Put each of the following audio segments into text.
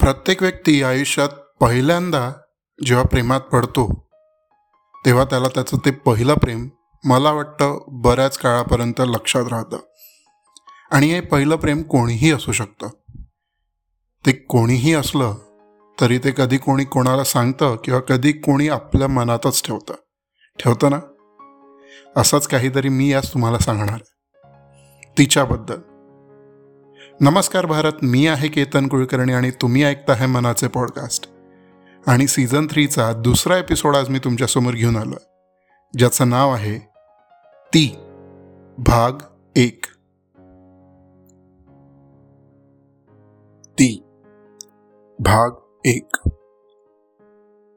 प्रत्येक व्यक्ती आयुष्यात पहिल्यांदा जेव्हा प्रेमात पडतो तेव्हा त्याला त्याचं ते पहिलं प्रेम मला वाटतं बऱ्याच काळापर्यंत लक्षात राहतं. आणि हे पहिलं प्रेम कोणीही असू शकतं. ते कोणीही असलं तरी ते कधी कोणी कोणाला सांगतं किंवा कधी कोणी आपल्या मनातच ठेवतं. ठेवतं ना? असंच काहीतरी मी आज तुम्हाला सांगणार तिच्याबद्दल. नमस्कार भारत मी आहे केतन कुलकर्णी आणि तुम्ही ऐकता आहे मनाचे पॉडकास्ट. आणि सीझन थ्रीचा दुसरा एपिसोड आज मी तुमच्यासमोर घेऊन आलो ज्याचं नाव आहे ती भाग एक. ती भाग एक.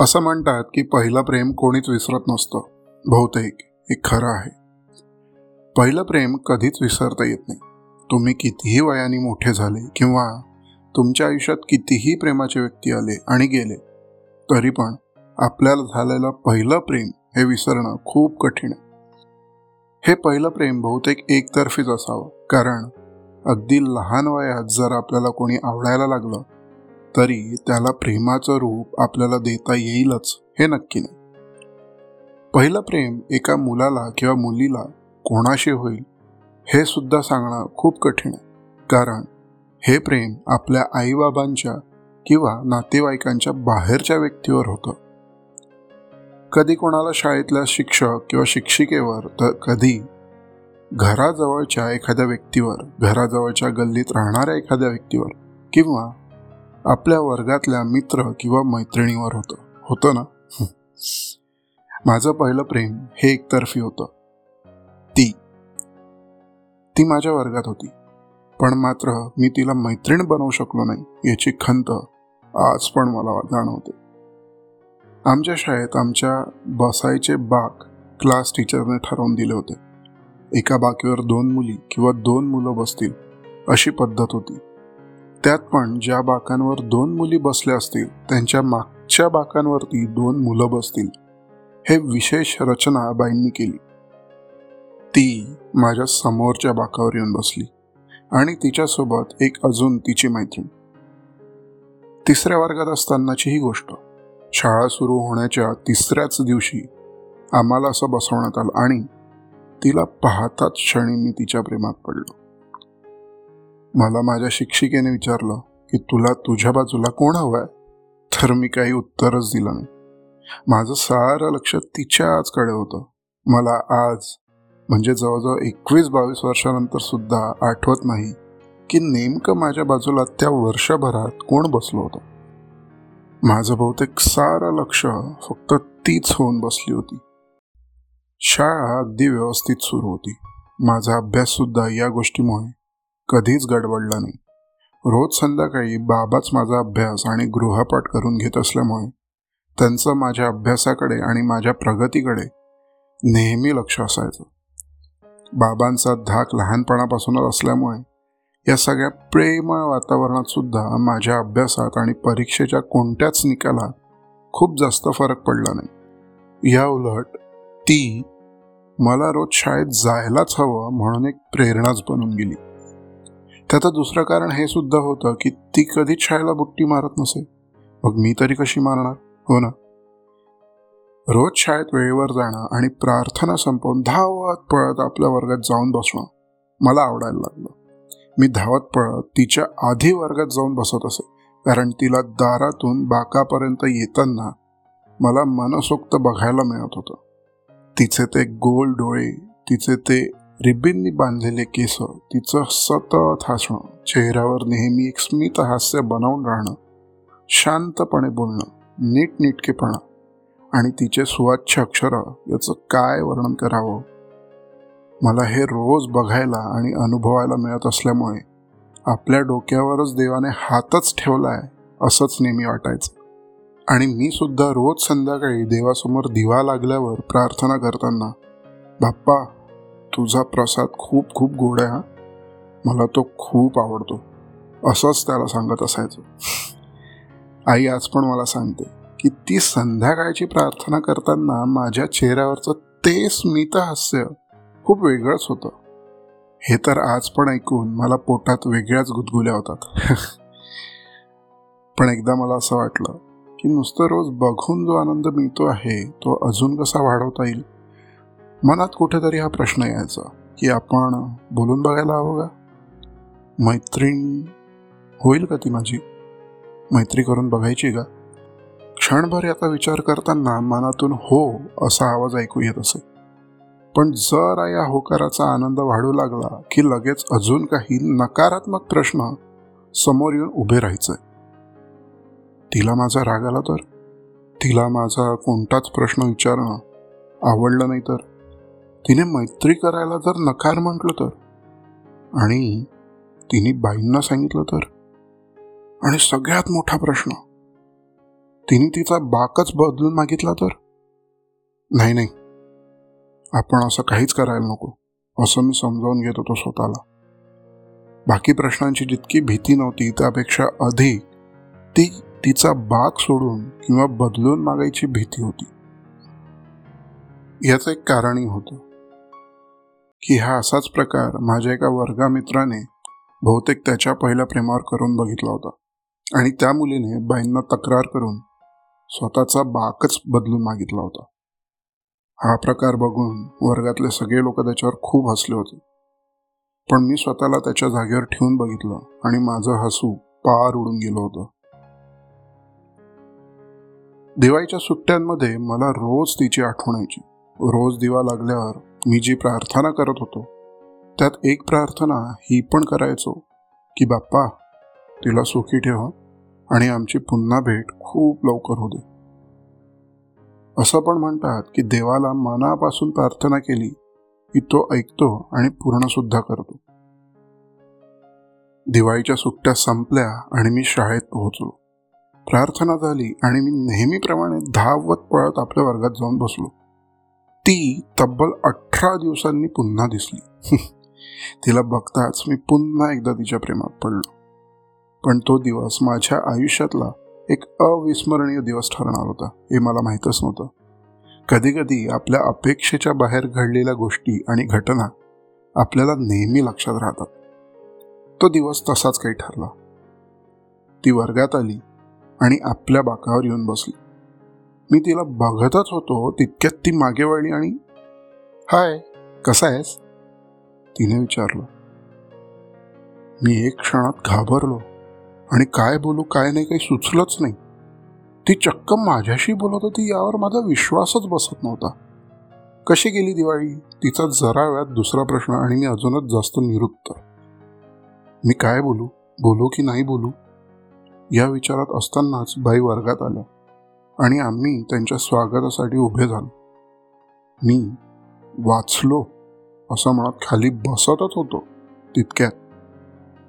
असं म्हणतात की पहिलं प्रेम कोणीच विसरत नसतं. बहुतेक हे खरं आहे. पहिलं प्रेम कधीच विसरता येत नाही. तुम्ही कितीही वयाने मोठे झाले किंवा तुमच्या आयुष्यात कितीही प्रेमाचे व्यक्ती आले आणि गेले तरी पण आपल्याला झालेलं पहिलं प्रेम हे विसरणं खूप कठीण आहे. हे पहिलं प्रेम बहुतेक एकतर्फीच असावं कारण अगदी लहान वयात जर आपल्याला कोणी आवडायला लागलं तरी त्याला प्रेमाचं रूप आपल्याला देता येईलच हे नक्की नाही. पहिलं प्रेम एका मुलाला किंवा मुलीला कोणाशी होईल हे सुद्धा सांगणं खूप कठीण आहे. कारण हे प्रेम आपल्या आईबाबांच्या किंवा नातेवाईकांच्या बाहेरच्या व्यक्तीवर होतं. कधी कोणाला शाळेतल्या शिक्षक किंवा शिक्षिकेवर तर कधी घराजवळच्या एखाद्या व्यक्तीवर घराजवळच्या गल्लीत राहणाऱ्या एखाद्या व्यक्तीवर किंवा आपल्या वर्गातल्या मित्र किंवा मैत्रिणीवर होतं. होतं ना? माझं पहिलं प्रेम हे एकतर्फी होतं. ती माझ्या वर्गात होती. पण मात्र मी तिला मैत्रीण बनवू शकलो नाही याची खंत आज पण मला जाणवते. आमच्या शाळेत आमच्या बसायचे बाक क्लास टीचरने ठरवून दिले होते. एका बाकीवर दोन मुली किंवा दोन मुलं बसतील अशी पद्धत होती. त्यात पण ज्या बाकांवर दोन मुली बसल्या असतील त्यांच्या मागच्या बाकांवरती दोन मुलं बसतील. हे विशेष रचना बाईंनी केली. ती माझ्या समोरच्या बाकावर येऊन बसली आणि तिच्यासोबत एक अजून तिची मैत्रीण. तिसऱ्या वर्गात असतानाची ही गोष्ट. शाळा सुरू होण्याच्या तिसऱ्याच दिवशी आम्हाला असं बसवण्यात आलं आणि तिला पाहताच क्षणी मी तिच्या प्रेमात पडलो. मला माझ्या शिक्षिकेने विचारलं की तुला तुझ्या बाजूला कोण हवंय? तर मी काही उत्तरच दिलं नाही. माझं सारं लक्ष तिच्या आजकडे होतं. मला आज म्हणजे जवळजवळ एकवीस बावीस वर्षानंतर सुद्धा आठवत नाही की नेमकं माझ्या बाजूला त्या वर्षभरात कोण बसलो होतं. माझं बहुतेक सारं लक्ष फक्त तीच होऊन बसली होती. शाळा अगदी व्यवस्थित सुरू होती. माझा अभ्यास सुद्धा या गोष्टीमुळे कधीच गडबडला नाही. रोज संध्याकाळी बाबाच माझा अभ्यास आणि गृहपाठ करून घेत असल्यामुळे त्यांचं माझ्या अभ्यासाकडे आणि माझ्या प्रगतीकडे नेहमी लक्ष असायचं. बाबांचा धाक लहानपणापासूनच असल्यामुळे या सगळ्या प्रेमळ वातावरणात सुद्धा माझ्या अभ्यासात आणि परीक्षेच्या कोणत्याच निकालात खूप जास्त फरक पडला नाही. या उलट ती मला रोज शाळेत जायलाच हवं म्हणून एक प्रेरणाच बनून गेली. त्याचं दुसरं कारण हे सुद्धा होतं की ती कधीच शाळेला बुट्टी मारत नसे. मग मी तरी कशी मारणार? हो ना? रोज शाळेत वेळेवर जाणं आणि प्रार्थना संपवून धावत पळत आपल्या वर्गात जाऊन बसणं मला आवडायला लागलं. मी धावत पळत तिच्या आधी वर्गात जाऊन बसत असे कारण तिला दारातून बाकापर्यंत येताना मला मनसोक्त बघायला मिळत होतं. तिचे ते गोल डोळे तिचे ते रिबिननी बांधलेले केस तिचं सतत हसणं चेहऱ्यावर नेहमी एक स्मित हास्य बनवून राहणं शांतपणे बोलणं नीटनेटकेपणा आणि तिचे सुवाच्छ अक्षर याचं काय वर्णन करावं? मला हे रोज बघायला आणि अनुभवायला मिळत असल्यामुळे आपल्या डोक्यावरच देवाने हातच ठेवलाय असंच नेहमी वाटायचं. आणि मी सुद्धा रोज संध्याकाळी देवासमोर दिवा लागल्यावर प्रार्थना करताना बाप्पा तुझा प्रसाद खूप खूप गोड आहे हा. मला तो खूप आवडतो. असंच त्याला सांगत असायचं. आई आज पण मला सांगते. की ती संध्याकाळची प्रार्थना करताना माझ्या चेहऱ्यावरचं ते स्मित हास्य खूप वेगळंच होतं. हे तर आज पण ऐकून मला पोटात वेगळ्याच गुदगुल्या होतात. पण एकदा मला असं वाटलं की नुसतं रोज बघून जो आनंद मिळतो आहे तो अजून कसा वाढवता येईल? मनात कुठेतरी हा प्रश्न यायचा की आपण बोलून बघायला हवं का? मैत्रीण होईल का ती माझी? मैत्री करून बघायची का? क्षणभर याचा विचार करताना मनातून हो असा आवाज ऐकू येत असे. पण जर या होकाराचा आनंद वाढू लागला की लगेच अजून काही नकारात्मक प्रश्न समोर येऊन उभे राहायचे. तिला माझा राग आला तर? तिला माझा कोणताच प्रश्न विचारणं आवडलं नाही तर? तिने मैत्री करायला जर नकार म्हटलं तर? आणि तिने बाईंना सांगितलं तर? आणि सगळ्यात मोठा प्रश्न तिने तिचा बाकच बदलून मागितला तर? नाही नाही. आपण असं काहीच करायला नको. असं मी समजावून घेत होतो स्वतःला. बाकी प्रश्नांची जितकी भीती नव्हती त्यापेक्षा अधिक ती तिचा बाक सोडून किंवा बदलून मागायची भीती होती. याचं एक कारणही होतं. की हा असाच प्रकार माझ्या एका वर्गामित्राने बहुतेक त्याच्या पहिल्या प्रेमावर करून बघितला होता. आणि त्या मुलीने बाईंना तक्रार करून स्वतःचा बाकच बदलून मागितला होता. हा प्रकार बघून वर्गातले सगळे लोक त्याच्यावर खूप हसले होते. पण मी स्वतःला त्याच्या जागेवर ठेवून बघितलं आणि माझं हसू पार उडून गेलं होतं. दिवाळीच्या सुट्ट्यांमध्ये मला रोज तिची आठवण यायची. रोज दिवा लागल्यावर मी जी प्रार्थना करत होतो त्यात एक प्रार्थना ही पण करायचो की बाप्पा तिला सुखी ठेवा आणि आमची पुन्हा भेट खूप लवकर होते. असं पण म्हणतात की देवाला मनापासून प्रार्थना केली की तो ऐकतो आणि पूर्णसुद्धा करतो. दिवाळीच्या सुट्ट्या संपल्या आणि मी शाळेत पोहोचलो. प्रार्थना झाली आणि मी नेहमीप्रमाणे धावत पळत आपल्या वर्गात जाऊन बसलो. ती तब्बल अठरा दिवसांनी पुन्हा दिसली. तिला बघताच मी पुन्हा एकदा तिच्या प्रेमात पडलो. पण तो दिवस माझ्या आयुष्यातला एक अविस्मरणीय दिवस ठरणार होता हे मला माहीतच नव्हतं. कधी कधी आपल्या अपेक्षेच्या बाहेर घडलेल्या गोष्टी आणि घटना आपल्याला नेहमी लक्षात राहतात. तो दिवस तसाच काही ठरला. ती वर्गात आली आणि आपल्या बाकावर येऊन बसली. मी तिला बघतच होतो तितक्यात ती मागे वळली आणि हाय कसा आहेस? तिने विचारलं. मी एक क्षणात घाबरलो. आणि काय बोलू काय नाही काही सुचलंच नाही. ती चक्क माझ्याशी बोलत होती यावर माझा विश्वासच बसत नव्हता. कशी गेली दिवाळी? तिचा जरा वेळात दुसरा प्रश्न आणि मी अजूनच जास्त निरुत्तर मी काय बोलू? बोलू की नाही बोलू? या विचारात असतानाच बाई वर्गात आल्या आणि आम्ही त्यांच्या स्वागतासाठी उभे झालो. मी वाचलो असं म्हणत खाली बसतच होतो तितक्यात.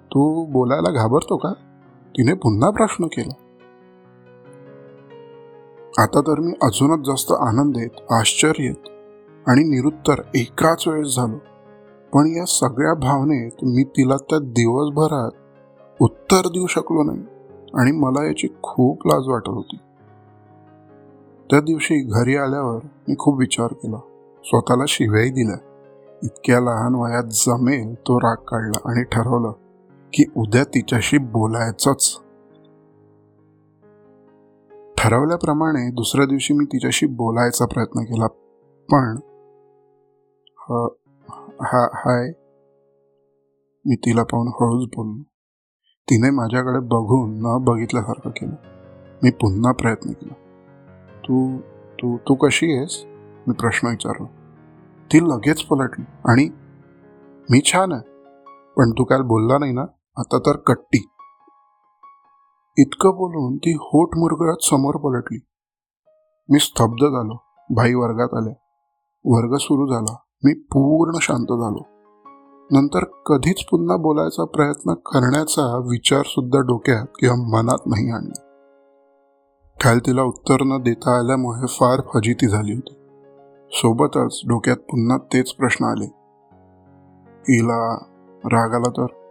तू बोलायला घाबरतो का? तिने पुन्हा प्रश्न केला. आता तर मी अजूनच जास्त आनंदेत आश्चर्यत आणि निरुत्तर एकाच वेळेस झालो. पण या सगळ्या भावनेत मी तिला त्या दिवसभरात उत्तर देऊ शकलो नाही आणि मला याची खूप लाज वाटत होती. त्या दिवशी घरी आल्यावर मी खूप विचार केला. स्वतःला शिव्याही दिल्या. इतक्या लहान वयात जमेल तो राग काढला आणि ठरवलं की उद्या तिच्याशी बोलायचंच. ठरवल्याप्रमाणे दुसऱ्या दिवशी मी तिच्याशी बोलायचा प्रयत्न केला पण हा हाय. मी तिला पाहून हळूच बोललो. तिने माझ्याकडे बघून न बघितल्यासारखं केलं. मी पुन्हा प्रयत्न केला. तू तू तू कशी आहेस? मी प्रश्न विचारला. ती लगेच पलटली आणि मी छान आहे. पण तू काल बोलला नाही ना? आता तर कट्टी. इतकं बोलून ती होठ मुरगळत समोर पलटली. मी स्तब्ध झालो. भाई वर्गात आल्या. वर्ग सुरू झाला. मी पूर्ण शांत झालो. नंतर कधीच पुन्हा बोलायचा प्रयत्न करण्याचा विचार सुद्धा डोक्यात किंवा मनात नाही आणला. काल तिला उत्तर न देता आल्यामुळे फार फजिती झाली होती. सोबतच डोक्यात पुन्हा तेच प्रश्न आले. हिला राग आला तर?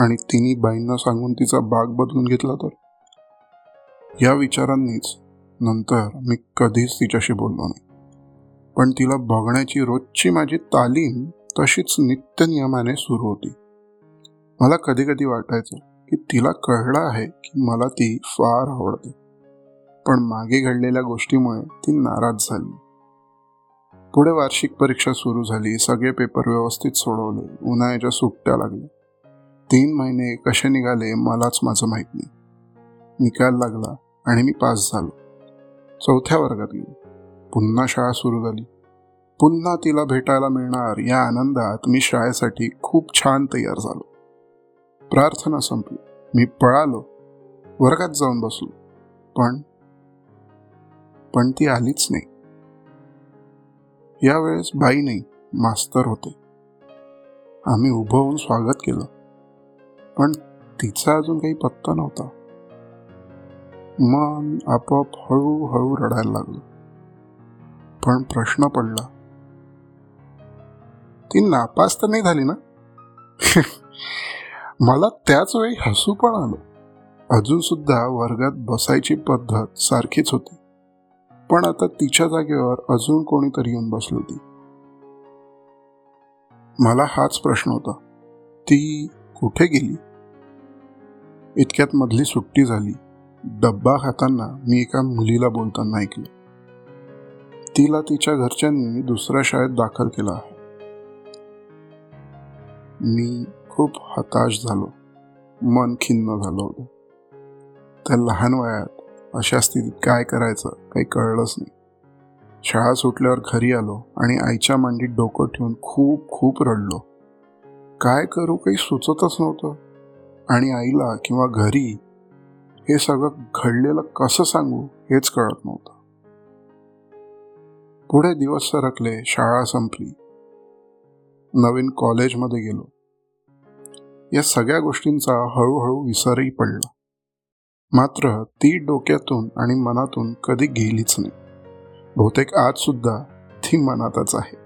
आणि तिने बाईंना सांगून तिचा बाग बदलून घेतला तर? या विचारांनीच नंतर मी कधीच तिच्याशी बोललो नाही. पण तिला बघण्याची रोजची माझी तालीम तशीच नित्य नियमाने सुरू होती. मला कधी कधी वाटायचं की तिला कळलं आहे की मला ती फार आवडते. पण मागे घडलेल्या गोष्टीमुळे ती नाराज झाली. पुढे वार्षिक परीक्षा सुरू झाली सगळे पेपर व्यवस्थित सोडवले उन्हाळ्याच्या सुट्ट्या लागल्या. तीन महिने कसे निघाले मलाच माझं माहीत नाही. निकाल लागला आणि मी पास झालो. चौथ्या वर्गात गेलो. पुन्हा शाळा सुरू झाली. पुन्हा तिला भेटायला मिळणार या आनंदात मी शाळेसाठी खूप छान तयार झालो. प्रार्थना संपली. मी पळालो. वर्गात जाऊन बसलो. पण पण ती आलीच नाही. यावेळेस बाई नाही मास्तर होते. आम्ही उभं होऊन स्वागत केलं. पण तिचा अजून काही पत्ता नव्हता. मन आपोआप हळूहळू रडायला लागलं. पण प्रश्न पडला. ती नापास तर नाही झाली ना? मला त्याच वेळी हसू पण आलं. अजून सुद्धा वर्गात बसायची पद्धत सारखीच होती. पण आता तिच्या जागेवर अजून कोणीतरी येऊन बसली होती. मला हाच प्रश्न होता. ती कुठे गेली? इतक्यात मधली सुट्टी झाली. डब्बा खाताना मी एका मुलीला बोलताना ऐकलं. तिला तिच्या घरच्यांनी दुसऱ्या शाळेत दाखल केला आहे. मी खूप हताश झालो. मन खिन्न झालं होतं. त्या लहान वयात अशा स्थितीत काय करायचं काही कळलंच नाही. शाळा सुटल्यावर घरी आलो आणि आईच्या मांडीत डोकं ठेवून खूप खूप रडलो. काय करू काही सुचतच नव्हतं. आणि आईला किंवा घरी हे सगळं घडलेलं कसं सांगू हेच कळत नव्हतं. पुढे दिवस सरकले शाळा संपली. नवीन कॉलेजमध्ये गेलो. या सगळ्या गोष्टींचा हळूहळू विसरही पडला. मात्र ती डोक्यातून आणि मनातून कधी गेलीच नाही. बहुतेक आज सुद्धा ती मनातच आहे.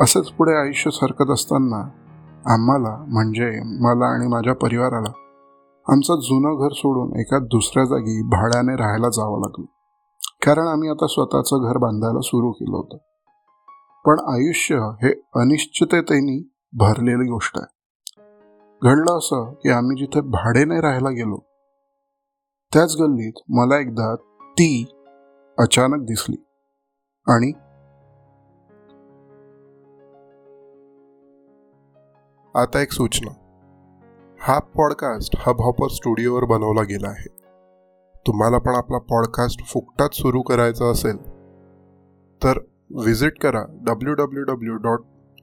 असंच पुढे आयुष्य सरकत असताना आम्हाला म्हणजे मला आणि माझ्या परिवाराला आमचं जुनं घर सोडून एका दुसऱ्या जागी भाड्याने राहायला जावं लागलं. कारण आम्ही आता स्वतःचं घर बांधायला सुरू केलं होतं. पण आयुष्य हे अनिश्चिततेने भरलेली गोष्ट आहे. घडलं असं की आम्ही जिथे भाडेने राहायला गेलो त्याच गल्लीत मला एकदा ती अचानक दिसली आणि आता एक सूचना. हा पॉडकास्ट हब हॉपर स्टुडिओवर बनवला गेला आहे. तुम्हाला पण आपला पॉडकास्ट फुकटात सुरू करायचा असेल तर व्हिजिट करा W W W dot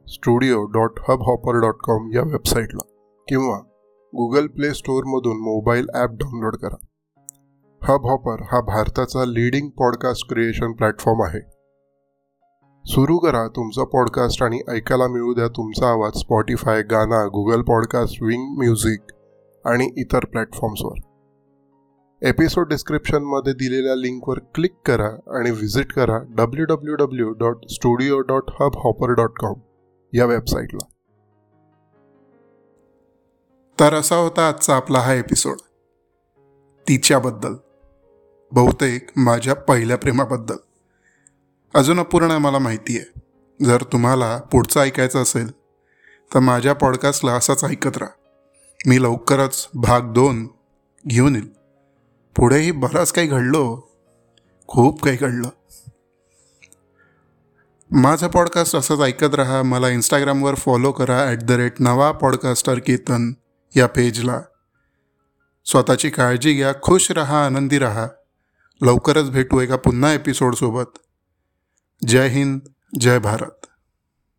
studio dot Hub Hopper dot com या वेबसाईटला किंवा गुगल प्ले स्टोअरमधून मोबाईल ॲप डाउनलोड करा. हब हॉपर हा भारताचा लीडिंग पॉडकास्ट क्रिएशन प्लॅटफॉर्म आहे. सुरू करा तुमचा पॉडकास्ट आणि ऐकायला मिळू द्या तुमचा आवाज स्पॉटीफाय गाना गुगल पॉडकास्ट विंग म्युझिक आणि इतर प्लॅटफॉर्म्सवर एपिसोड डिस्क्रिप्शनमध्ये दिलेल्या लिंकवर क्लिक करा आणि व्हिजिट करा W W W dot studio dot Hub Hopper dot com या वेबसाईटला तर असा होता आजचा आपला हा एपिसोड तिच्याबद्दल. बहुतेक माझ्या पहिल्या प्रेमाबद्दल. अजून अपूर्ण मला माहिती आहे. जर तुम्हाला पुढचं ऐकायचं असेल तर माझ्या पॉडकास्टला असाच ऐकत राहा. मी लवकरच भाग दोन घेऊन येईल. पुढेही बरंच काही घडलो खूप काही घडलं. माझं पॉडकास्ट असंच ऐकत राहा मला इंस्टाग्रामवर फॉलो करा ॲट द रेट नवा पॉडकास्टर केतन या पेजला स्वतःची काळजी घ्या खुश रहा आनंदी रहा. लवकरच भेटू एका पुन्हा एपिसोडसोबत जय हिंद जय भारत।